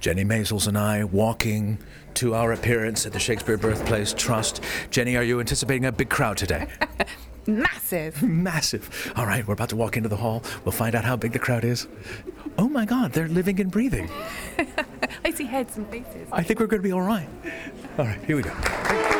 Jennie Maizels and I walking to our appearance at the Shakespeare Birthplace Trust. Jennie, are you anticipating a big crowd today? Massive. Massive. All right, we're about to walk into the hall. We'll find out how big the crowd is. Oh my God, they're living and breathing. I see heads and faces. I think we're going to be all right. All right, here we go.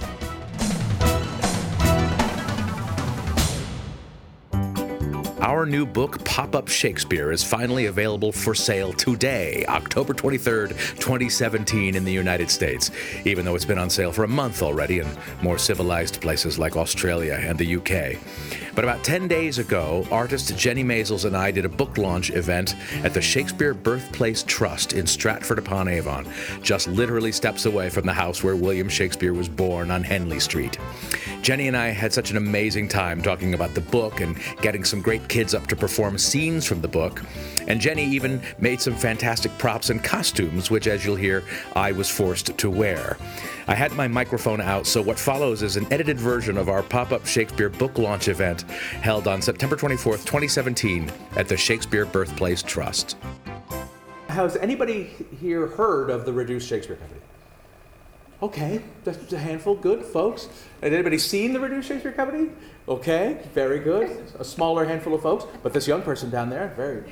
Our new book, Pop Up Shakespeare, is finally available for sale today, October 23rd, 2017, in the United States, even though it's been on sale for a month already in more civilized places like Australia and the UK. But about 10 days ago, artist Jennie Maizels and I did a book launch event at the Shakespeare Birthplace Trust in Stratford upon Avon, just literally steps away from the house where William Shakespeare was born on Henley Street. Jennie and I had such an amazing time talking about the book and getting some great kids up to perform scenes from the book. And Jennie even made some fantastic props and costumes, which, as you'll hear, I was forced to wear. I had my microphone out, so what follows is an edited version of our pop up Shakespeare book launch event held on September 24th, 2017, at the Shakespeare Birthplace Trust. Has anybody here heard of the Reduced Shakespeare Company? Okay, that's a handful. Good, folks. Has anybody seen the Reduced Shakespeare Company? Okay, very good. A smaller handful of folks, but this young person down there, very.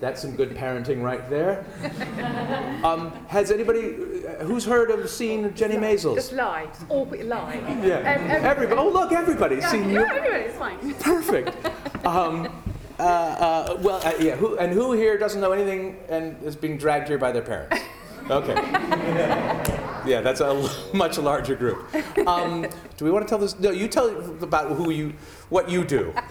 That's some good parenting right there. Um, has anybody, who's heard of seen Jennie Maizels? Just lie. Just all put lie. Yeah. Ev- everybody. Oh, look, everybody's Yeah, seen you. everybody, it's fine. Perfect. Um, uh, uh, well, uh, yeah. Who, and who here doesn't know anything and is being dragged here by their parents? Okay. Yeah, that's a much larger group. Um, do we want to tell this? No, you tell about who you, what you do.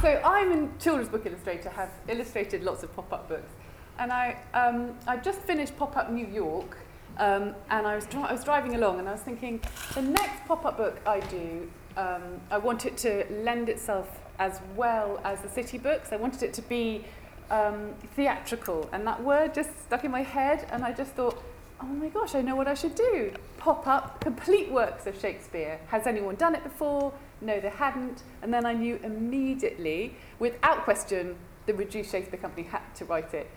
So I'm a children's book illustrator, have illustrated lots of pop-up books. And I, um, I just finished Pop-Up New York, um, and I was, dri- I was driving along and I was thinking, the next pop-up book I do, um, I want it to lend itself as well as the city books. I wanted it to be um, theatrical, and that word just stuck in my head, and I just thought, oh my gosh, I know what I should do. Pop up complete works of Shakespeare. Has anyone done it before? No, they hadn't. And then I knew immediately, without question, the Reduced Shakespeare Company had to write it.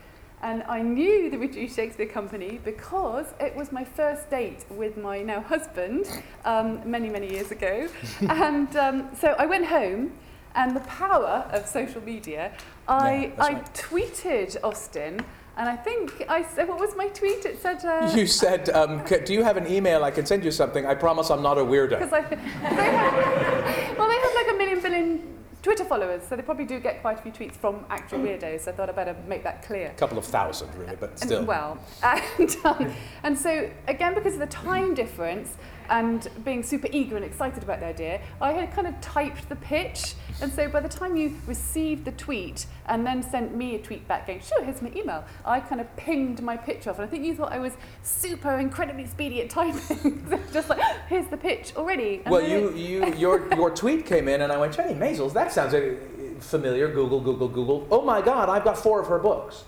And I knew the Reduced Shakespeare Company because it was my first date with my now husband um, many, many years ago. and um, so I went home, and the power of social media, I, Yeah, I right. tweeted Austin, and I think I said, what was my tweet? It said, uh, You said, um, do you have an email? I can send you something. I promise I'm not a weirdo. Because I, they have, well, they have like a million billion Twitter followers, so they probably do get quite a few tweets from actual weirdos. So I thought I better make that clear. A couple of thousand, really, but And- still. well, and, um, and so again, because of the time difference and being super eager and excited about the idea, I had kind of typed the pitch. And so by the time you received the tweet and then sent me a tweet back going, sure, here's my email, I kind of pinged my pitch off. And I think you thought I was super incredibly speedy at typing. Just like, here's the pitch already. And well, you, you, your, your tweet came in, and I went, Jennie Maizels, that sounds familiar. Google, Google, Google. Oh my God, I've got four of her books.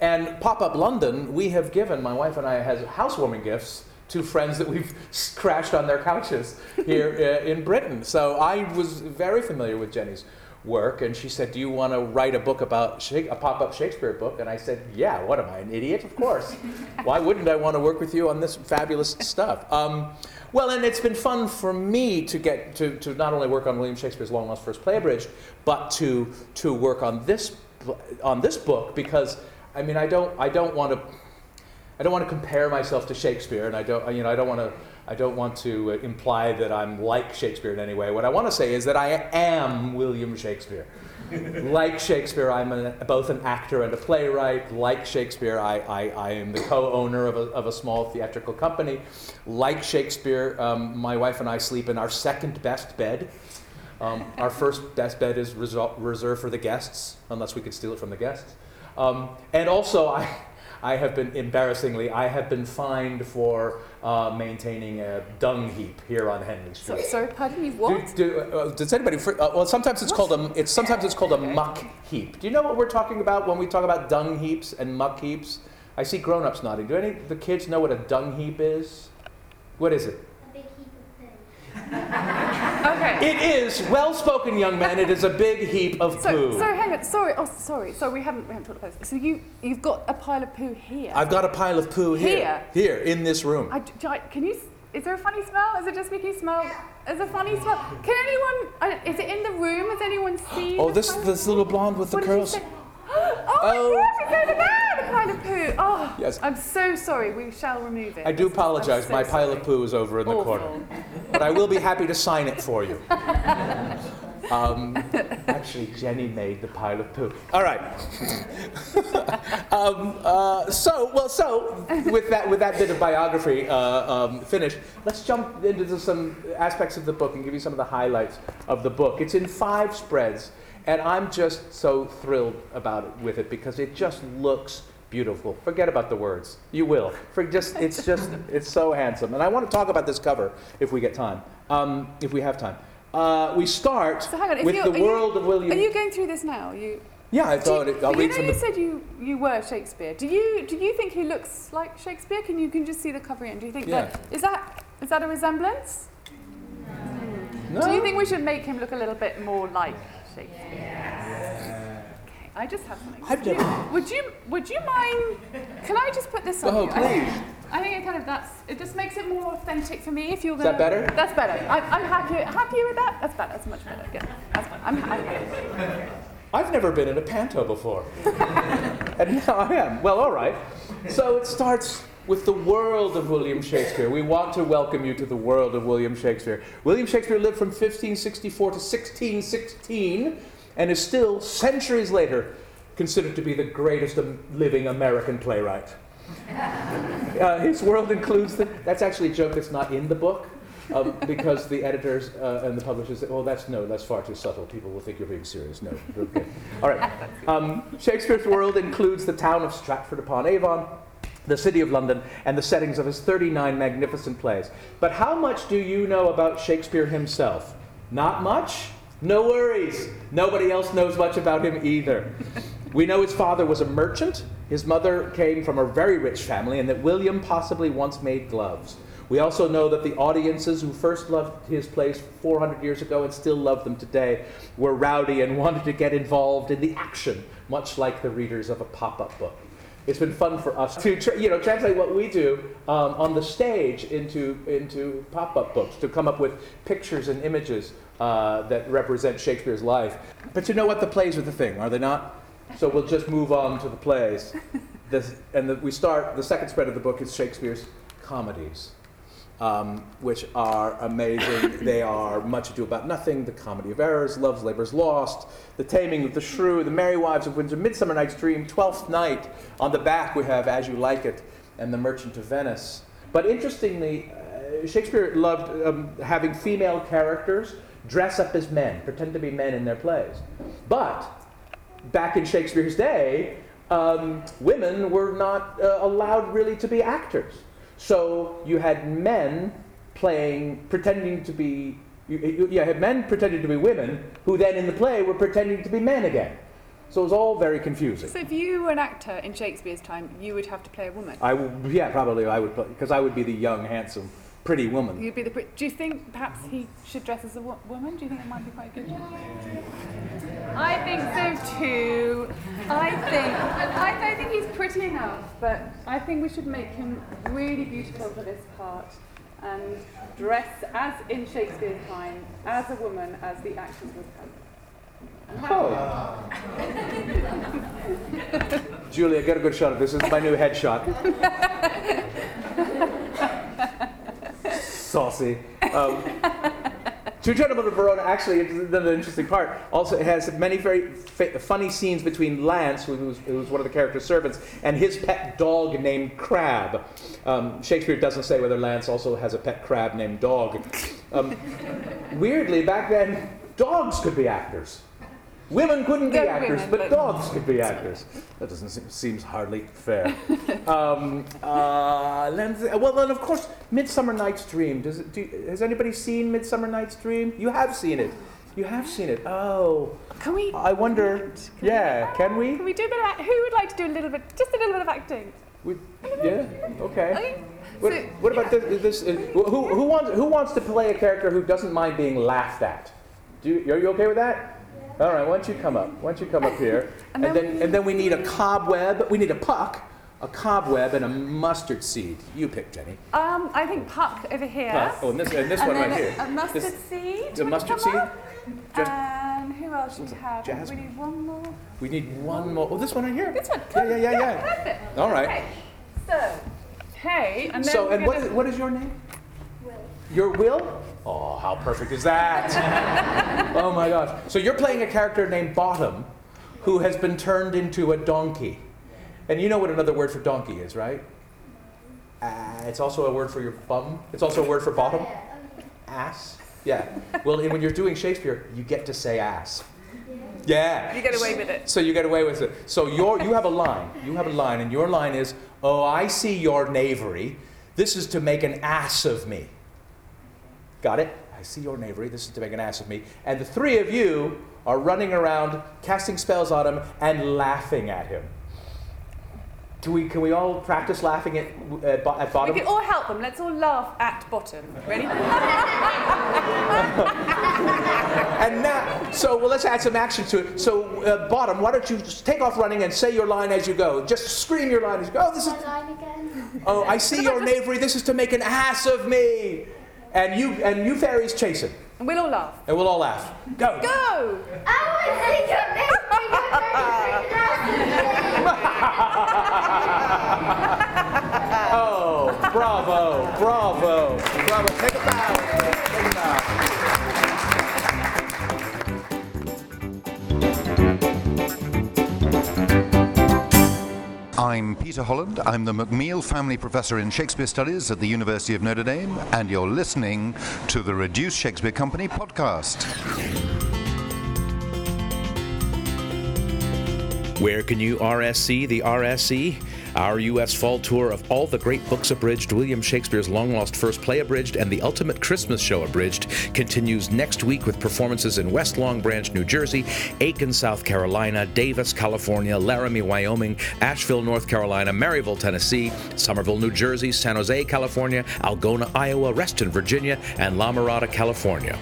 And Pop Up London, we have given, my wife and I, has housewarming gifts to friends that we've crashed on their couches here uh, in Britain. So I was very familiar with Jennie's work, and she said, "Do you want to write a book about Shake- a pop-up Shakespeare book?" And I said, "Yeah. What am I, an idiot? Of course. Why wouldn't I want to work with you on this fabulous stuff?" Um, well, and it's been fun for me to get to, to not only work on William Shakespeare's Long Lost First Play Abridged, but to to work on this on this book because I mean I don't I don't want to I don't want to compare myself to Shakespeare, and I don't, you know, I don't want to, I don't want to uh, imply that I'm like Shakespeare in any way. What I want to say is that I am William Shakespeare. like Shakespeare, I'm both an actor and a playwright. Like Shakespeare, I, I, I am the co-owner of a, of a small theatrical company. Like Shakespeare, um, my wife and I sleep in our second best bed. Um, our first best bed is resol- reserved for the guests, unless we could steal it from the guests. Um, and also, I, I have been, embarrassingly, I have been fined for uh, maintaining a dung heap here on Henley So, Street. sorry, pardon you. What? Do, do, uh, does anybody? fr- Uh, well, sometimes it's called a. It's sometimes it's called a muck heap. Do you know what we're talking about when we talk about dung heaps and muck heaps? I see grown-ups nodding. Do any of the kids know what a dung heap is? What is it? A big heap of poo. Okay. It is well-spoken, young man. It is a big heap of So, poo. so hang on. Sorry. Oh, sorry. So we haven't we haven't talked about this. So you you've got a pile of poo here. I've got a pile of poo here. Here? Here in this room. I, do I- can you? Is there a funny smell? Is it just making smell? Is there a funny smell? Can anyone? I, is it in the room? Has anyone seen? Oh, this this little blonde with the What did you curls. say? Oh, Oh. my oh. gosh! It's over there. The pile of poo. Oh, Yes. I'm so sorry. We shall remove it. I do This is- I'm apologize. so My pile sorry. of poo is over in the Awful. corner. But I will be happy to sign it for you. Um, actually, Jennie made the pile of poo. All right. um, uh, so, well, so with that, with that bit of biography uh, um, finished, let's jump into some aspects of the book and give you some of the highlights of the book. It's in five spreads, and I'm just so thrilled about it with it because it just looks beautiful. Forget about the words. You will. For just, it's just, it's so handsome. And I want to talk about this cover if we get time, um, if we have time. Uh, we start So hang on. With you, the are you- world of William. Are you going through this now? You. yeah, I thought you, it, I'll you read know from you the. said you, you were Shakespeare. Do you do you think he looks like Shakespeare? Can you can just see the cover in? Do you think Yeah. that is that is that a resemblance? No. Do you think we should make him look a little bit more like Shakespeare? I just have something. Would you, would you would you mind? Can I just put this on Oh, you? I think- please. I think it kind of that's it just makes it more authentic for me if you're Is gonna. that better? That's better. I'm, I'm happy happy with that. That's better. That's much better. Yeah, that's fine. I'm happy. I've never been in a panto before. and now I am. Well, all right. So it starts with the world of William Shakespeare. We want to welcome you to the world of William Shakespeare. William Shakespeare lived from 1564 to 1616 and is still, centuries later, considered to be the greatest living American playwright. Uh, his world includes the, that's actually a joke that's not in the book. Um, because the editors uh, and the publishers say, well, that's no, that's far too subtle. People will think you're being serious. No, okay. All right. Um, Shakespeare's world includes the town of Stratford upon Avon, the city of London, and the settings of his 39 magnificent plays. But how much do you know about Shakespeare himself? Not much? No worries. Nobody else knows much about him either. We know his father was a merchant, his mother came from a very rich family, and that William possibly once made gloves. We also know that the audiences who first loved his plays 400 years ago and still love them today were rowdy and wanted to get involved in the action, much like the readers of a pop-up book. It's been fun for us to tra- you know, translate what we do um, on the stage into, into pop-up books, to come up with pictures and images uh, that represent Shakespeare's life. But you know what? The plays are the thing, are they not? So we'll just move on to the plays. This, and the, we start, the second spread of the book is Shakespeare's comedies um, which are amazing. they are Much Ado About Nothing, The Comedy of Errors, Love's Labour's Lost, The Taming of the Shrew, The Merry Wives of Windsor, Midsummer Night's Dream, Twelfth Night. On the back we have As You Like It and The Merchant of Venice. But interestingly, uh, Shakespeare loved um, having female characters dress up as men, pretend to be men in their plays. But back in Shakespeare's day, um, women were not uh, allowed really to be actors. So you had men playing, pretending to be, you, you, you had men pretending to be women, who then in the play were pretending to be men again. So it was all very confusing. So if you were an actor in Shakespeare's time, you would have to play a woman. I w- yeah, probably I would, because I would be the young, handsome, pretty woman. You'd be the. pri- Do you think perhaps he should dress as a wo- woman? Do you think it might be quite good? I think so too. I think I don't think he's pretty enough, but I think we should make him really beautiful for this part and dress as in Shakespeare's time as a woman as the actors would have. And have Oh. Julia, get a good shot of this. This is my new headshot. Saucy. Um, Two Gentlemen of Verona, actually, another interesting part. Also, it has many very fa- funny scenes between Lance, who was, who was one of the character's servants, and his pet dog named Crab. Um, Shakespeare doesn't say whether Lance also has a pet crab named Dog. Um, weirdly, back then, dogs could be actors. Women couldn't be actors, women, but, but- dogs could be actors. That doesn't seem seems hardly fair. um, uh, well, then of course, Midsummer Night's Dream. Does it, do, has anybody seen Midsummer Night's Dream? You have seen it. You have seen it. Oh, Can we? I wonder. Can Yeah, can we? Can we do a bit of? act- Who would like to do a little bit? Just a little bit of acting. we yeah. Okay. Okay. What, So- what about this? this uh, who, who wants who wants to play a character who doesn't mind being laughed at? Do you, are you okay with that? All right. Why don't you come up? Why don't you come up here? And and then then we- and then we need a cobweb. We need a puck, a cobweb, and a mustard seed. You pick, Jennie. Um, I think Puck over here. Puck. Oh, and this and this and one then right a, here. a mustard This- seed. the Wanna mustard come seed? up? Just- and who else should we have? Jasmine. We need one more. We need one more. Oh, this one right here. This one. Yeah, yeah, yeah, yeah. Perfect. All right. Okay. So, okay, and then So, and what gonna- is, what is your name? Will. Your will? Oh, how perfect is that? oh my gosh. So you're playing a character named Bottom who has been turned into a donkey. And you know what another word for donkey is, right? Uh, it's also a word for your bum. It's also a word for bottom. Ass. Yeah. Well, when you're doing Shakespeare, you get to say ass. Yeah. You get away with it. So you get away with it. So your, you have a line. You have a line, and your line is, "Oh, I see your knavery. This is to make an ass of me." Got it? I see your knavery. This is to make an ass of me. And the three of you are running around, casting spells on him, and laughing at him. Can we, can we all practice laughing at, at, bo- at We can all help them. Let's all laugh at bottom. Ready? And now, so well, let's add some action to it. So, uh, bottom, why don't you just take off running and say your line as you go? Just scream your line as you go. Oh, this is My line again. Oh, I see your knavery. This is to make an ass of me. And you and you fairies chase him, and we'll all laugh. and we'll all laugh. Go. Go! Oh, I want to see your Oh, bravo, bravo, bravo. Take a bow. Take a bow. I'm Peter Holland. I'm the Macmillan Family Professor in Shakespeare Studies at the University of Notre Dame, and you're listening to the Reduced Shakespeare Company podcast. Where can you RSC the RSC? Our U.S. fall tour of all the great books abridged, William Shakespeare's long lost first play abridged, and the ultimate Christmas show abridged continues next week with performances in West Long Branch, New Jersey, Aiken, South Carolina, Davis, California, Laramie, Wyoming, Asheville, North Carolina, Maryville, Tennessee, Somerville, New Jersey, San Jose, California, Algona, Iowa, Reston, Virginia, and La Mirada, California.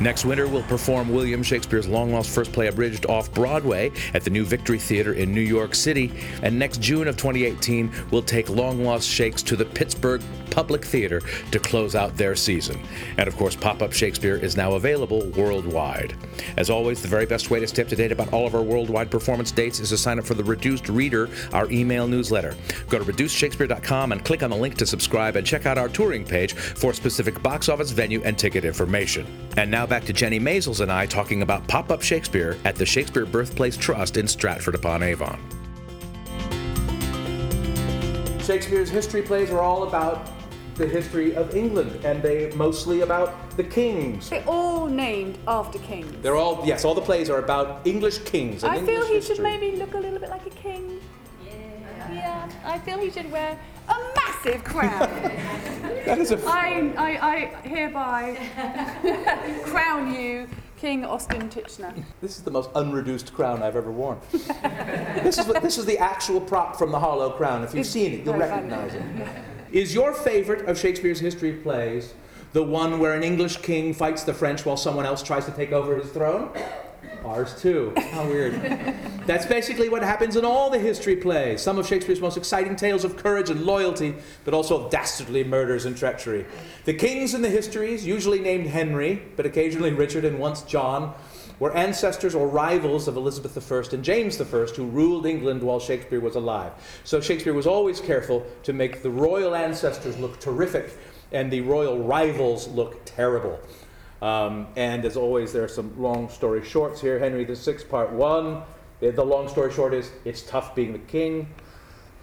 Next winter, we'll perform William Shakespeare's long lost first play abridged off Broadway at the New Victory Theater in New York City. And next June of 2018, we'll take Long Lost Shakes to the Pittsburgh Public Theater to close out their season. And of course, Pop Up Shakespeare is now available worldwide. As always, the very best way to stay up to date about all of our worldwide performance dates is to sign up for the Reduced Reader, our email newsletter. Go to reducedshakespeare.com and click on the link to subscribe and check out our touring page for specific box office venue and ticket information. And now back to Jennie Maizels and I talking about Pop Up Shakespeare at the Shakespeare Birthplace Trust in Stratford upon Avon. Shakespeare's history plays are all about the history of England, and they mostly about the kings. They're all named after kings. They're all yes, all the plays are about English kings. And I English feel he history. should maybe look a little bit like a king. Yeah. Yeah. I feel he should wear a massive crown. That is a I, I, I hereby crown you King Austin Tichenor. This is the most unreduced crown I've ever worn. this is this is the actual prop from the Hollow Crown. If you've It's seen it, you'll very recognize it. Is your favorite of Shakespeare's history plays the one where an English king fights the French while someone else tries to take over his throne? Ours too. How weird. That's basically what happens in all the history plays. Some of Shakespeare's most exciting tales of courage and loyalty, but also of dastardly murders and treachery. The kings in the histories, usually named Henry, but occasionally Richard and once John, were ancestors or rivals of Elizabeth I and James I, who ruled England while Shakespeare was alive. So Shakespeare was always careful to make the royal ancestors look terrific and the royal rivals look terrible. Um, and as always, there are some long story shorts here. Henry VI, Part 1. The, long story short is it's tough being the king.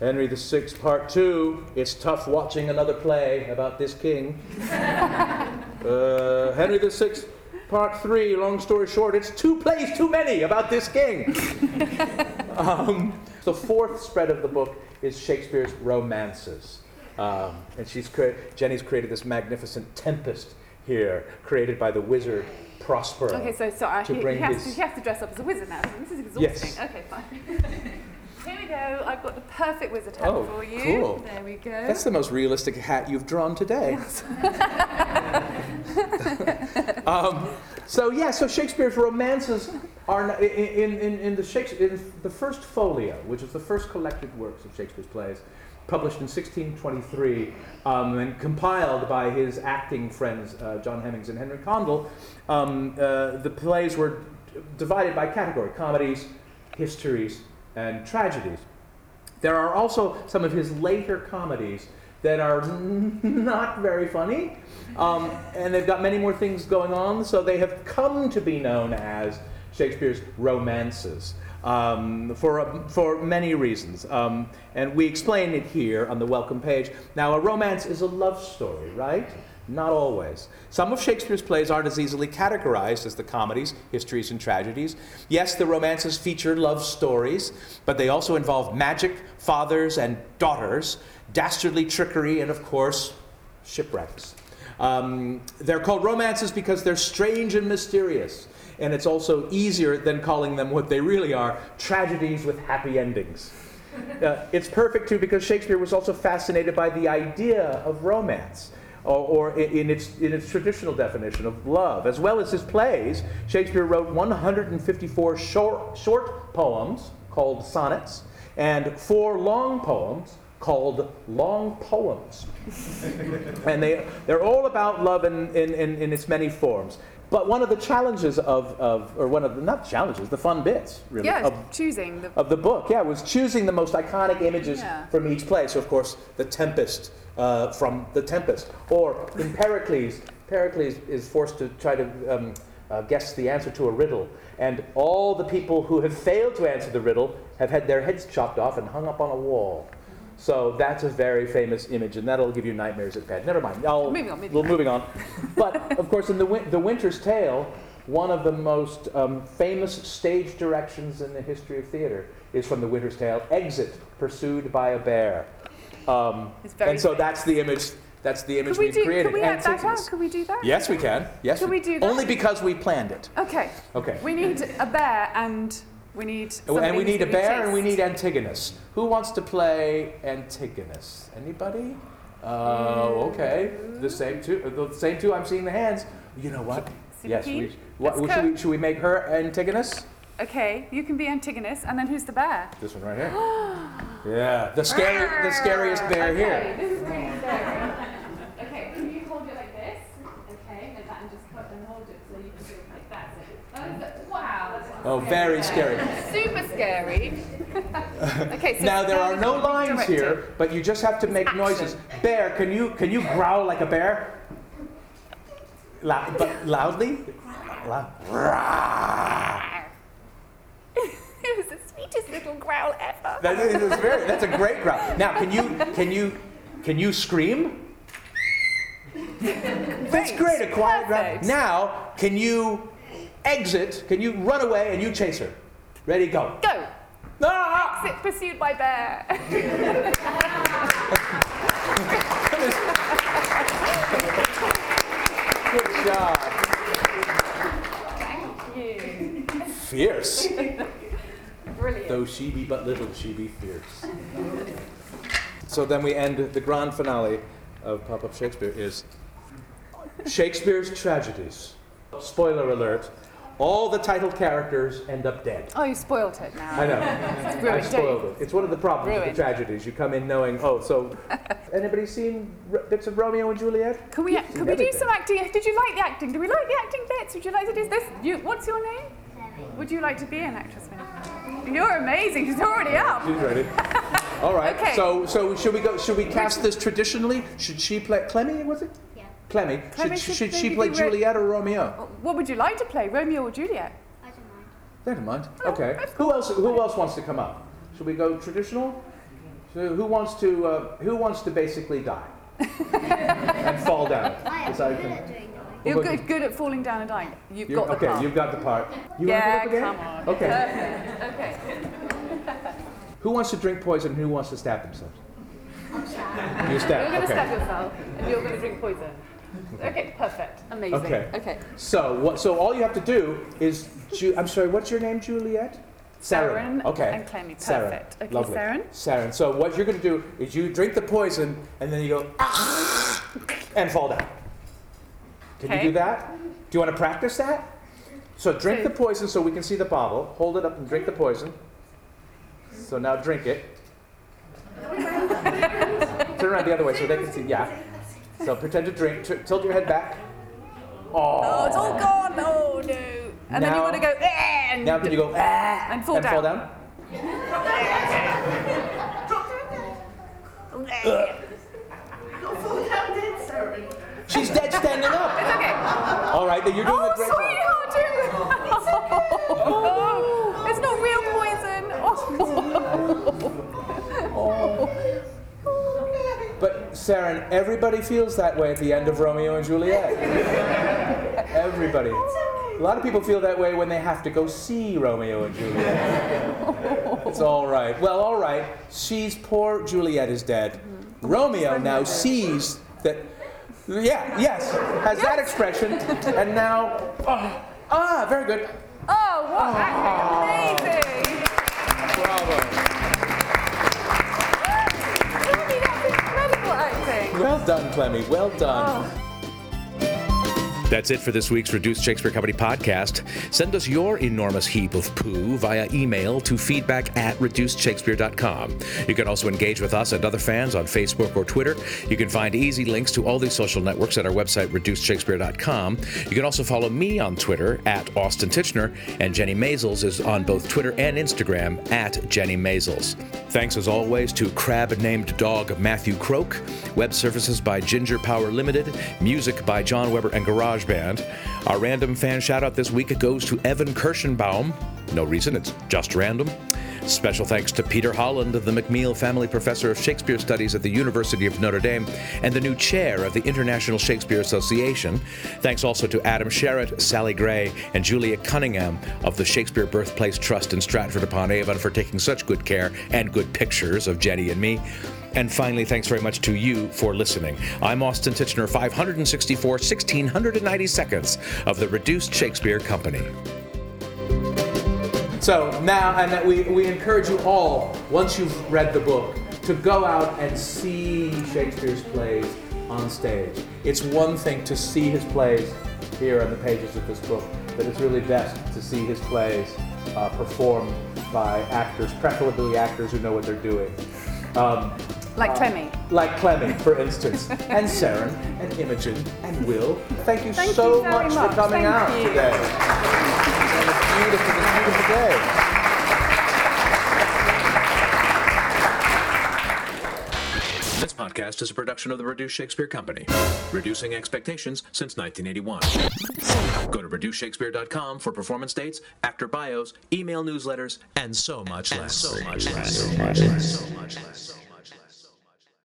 Henry VI, Part 2. It's tough watching another play about this king. Uh, Henry VI, Part three, long story short, it's two plays too many about this king. um, the fourth spread of the book is Shakespeare's romances. Um, and she's cre- Jennie's created this magnificent Tempest here, created by the wizard Prospero. Okay, so sorry, To he, bring he, has his- to, he has to dress up as a wizard now. So this is exhausting. Yes. Okay, fine. Here we go. I've got the perfect wizard hat Oh, for you. cool. There we go. That's the most realistic hat you've drawn today. um, so yeah, so Shakespeare's romances are in, in, in the Shakespeare, in the first folio, which is the first collected works of Shakespeare's plays, published in 1623 um, and compiled by his acting friends uh, John Heminges and Henry Condell. Um, uh, the plays were d- divided by category: comedies, histories, and tragedies. There are also some of his later comedies that are not very funny, um, and they've got many more things going on, so they have come to be known as Shakespeare's romances um, for, uh, for many reasons. Um, and we explain it here on the welcome page. Now, a romance is a love story, right? Not always. Some of Shakespeare's plays aren't as easily categorized as the comedies, histories, and tragedies. Yes, the romances feature love stories, but they also involve magic, fathers and daughters, dastardly trickery, and of course, shipwrecks. Um, they're called romances because they're strange and mysterious, and it's also easier than calling them what they really are tragedies with happy endings. Uh, it's perfect too because Shakespeare was also fascinated by the idea of romance, or, or in, its, in its traditional definition of love. As well as his plays, Shakespeare wrote 154 short, short poems called sonnets and four long poems called long poems. and they, they're all about love in, in, in, in its many forms. But one of the challenges of, of or one of the, not challenges, the fun bits, really, yeah, of, choosing the. of the book, yeah, was choosing the most iconic images Yeah. from each play. So, of course, the Tempest uh, from The Tempest. Or in Pericles, Pericles is forced to try to um, uh, guess the answer to a riddle. And all the people who have failed to answer the riddle have had their heads chopped off and hung up on a wall. So that's a very famous image, and that'll give you nightmares at bed. Never mind. I'll, Moving on, moving well, on. moving on. But of course, in the, Win- the Winter's Tale, one of the most um, famous stage directions in the history of theater is from The Winter's Tale: "Exit, pursued by a bear." Um, It's very and so famous. that's the image. That's the image Could we we've do? created. Could we add that out? Could we do that? Yes, we can. Yes, Could we do that? Only because we planned it. Okay. Okay. We need a bear and we need. And we need a bear and we need Antigonus. Who wants to play Antigonus? Anybody? Oh, okay. The same two. uh, The same two. I'm seeing the hands. You know what? Super yes. We, what, should, we, should we make her Antigonus? Okay, you can be Antigonus, and then who's the bear? This one right here. yeah. The scary, the scariest bear here. this is really scary. okay, can you hold it like this? Okay, and that and just cut and hold it so you can do it like that. Oh, is that- wow, that's Oh, very scary. super scary. okay, so Now there are no lines directed. here, but you just have to make action. noises. Bear, can you can you growl like a bear? Lou- but loudly. Loud. it was the sweetest little growl ever. That is, very, that's a great growl. Now, can you can you can you scream? That's great, a quiet growl. Now, can you exit? Can you run away and you chase her? Ready, go. Go! Ah! Sit pursued by bear. Good job. Thank you. Fierce. Brilliant. Though she be but little, she be fierce. So then we end the grand finale of Pop Up Shakespeare is Shakespeare's tragedies. Spoiler alert, all the title characters end up dead. Oh, you spoiled it now. I know. It's I spoiled it. It's one of the problems Ruined. with the tragedies. You come in knowing, oh, so anybody seen r- bits of Romeo and Juliet? Can we, You've can seen we do some acting? Did you like the acting? Do we like the acting bits? Would you like to do this? You, what's your name? Would you like to be an actress? Winnie? You're amazing. She's already up. She's ready. All right. Okay. So, so should we go? Should we cast this traditionally? Should she play Clemmy? Was it? Yeah. Clemmy. Clemmy should, should should she play be re- Juliet or Romeo? What would you like to play, Romeo or Juliet? I don't mind. Never mind. Oh, Okay. that's Who else? Who else wants to come up? Should we go traditional? So who wants to? Uh, who wants to basically die and fall down? I am Aside good from- at doing noise. You're good, good at falling down and dying. You've You're- got the okay, part. you've got the part. You yeah, want to come on. Okay. Perfect. Okay. Who wants to drink poison? And who wants to stab themselves? You stab. You're going to okay. stab yourself, and you're going to drink poison. Okay, perfect. Amazing. Okay. Okay. So what? So all you have to do is. Ju- I'm sorry. What's your name, Juliet? Saren Okay. and Clemmy. Saren. Okay, Lovely. Saren. Saren. So what you're going to do is you drink the poison and then you go ah, and fall down. Can you Okay. do that? Do you want to practice that? So drink the Okay. poison so we can see the bottle. Hold it up and drink the poison. So now drink it. Turn around the other way so they can see. Yeah. So pretend to drink. T- tilt your head back. Oh, it's all gone. Oh no. And then you want to go "Eh," and, Now can you go ah, and fall and down. fall down? She's dead standing up. It's Okay. All right, then you're doing Oh, a great job. sweetheart. Oh, it's not real poison. Oh. But Saren, everybody feels that way at the end of Romeo and Juliet. everybody. A lot of people feel that way when they have to go see Romeo and Juliet. it's all right. Well, all right. She's poor Juliet is dead. Romeo now sees that. Yeah, yes, has that expression, and now. Oh, ah, very good. Oh, what acting. Amazing. Bravo. Well done, Clemmy. Well done. Oh. That's it for this week's Reduced Shakespeare Company podcast. Send us your enormous heap of poo via email to feedback at reducedshakespeare.com. You can also engage with us and other fans on Facebook or Twitter. You can find easy links to all these social networks at our website, reducedshakespeare.com. You can also follow me on Twitter at Austin Tichenor, and Jennie Maizels is on both Twitter and Instagram at Jennie Maizels. Thanks as always to crab named dog Matthew Croak, web services by Ginger Power Limited, music by John Weber and Garage Band. Our random fan shout out this week goes to Evan Kirschenbaum. No reason, it's just random. Special thanks to Peter Holland, the McMeel Family Professor of Shakespeare Studies at the University of Notre Dame and the new chair of the International Shakespeare Association. Thanks also to Adam Sherritt, Sally Gray, and Julia Cunningham of the Shakespeare Birthplace Trust in Stratford upon Avon for taking such good care and good pictures of Jennie and me. And finally, thanks very much to you for listening. I'm Austin Tichenor, 564 1690 seconds of the Reduced Shakespeare Company. So now, and we, we encourage you all, once you've read the book, to go out and see Shakespeare's plays on stage. It's one thing to see his plays here on the pages of this book, but it's really best to see his plays uh, performed by actors, preferably actors who know what they're doing. Um, Like um, Clemmy. like Clemmy, for instance, and Saren, and Imogen, and Will. Thank you Thank so you much, much. for coming Thank out you. today. And it's beautiful, it's a beautiful day. This podcast is a production of the Reduced Shakespeare Company, reducing expectations since 1981. Go to reducedshakespeare.com for performance dates, actor bios, email newsletters, and so much less. So much less. So much less. So much less.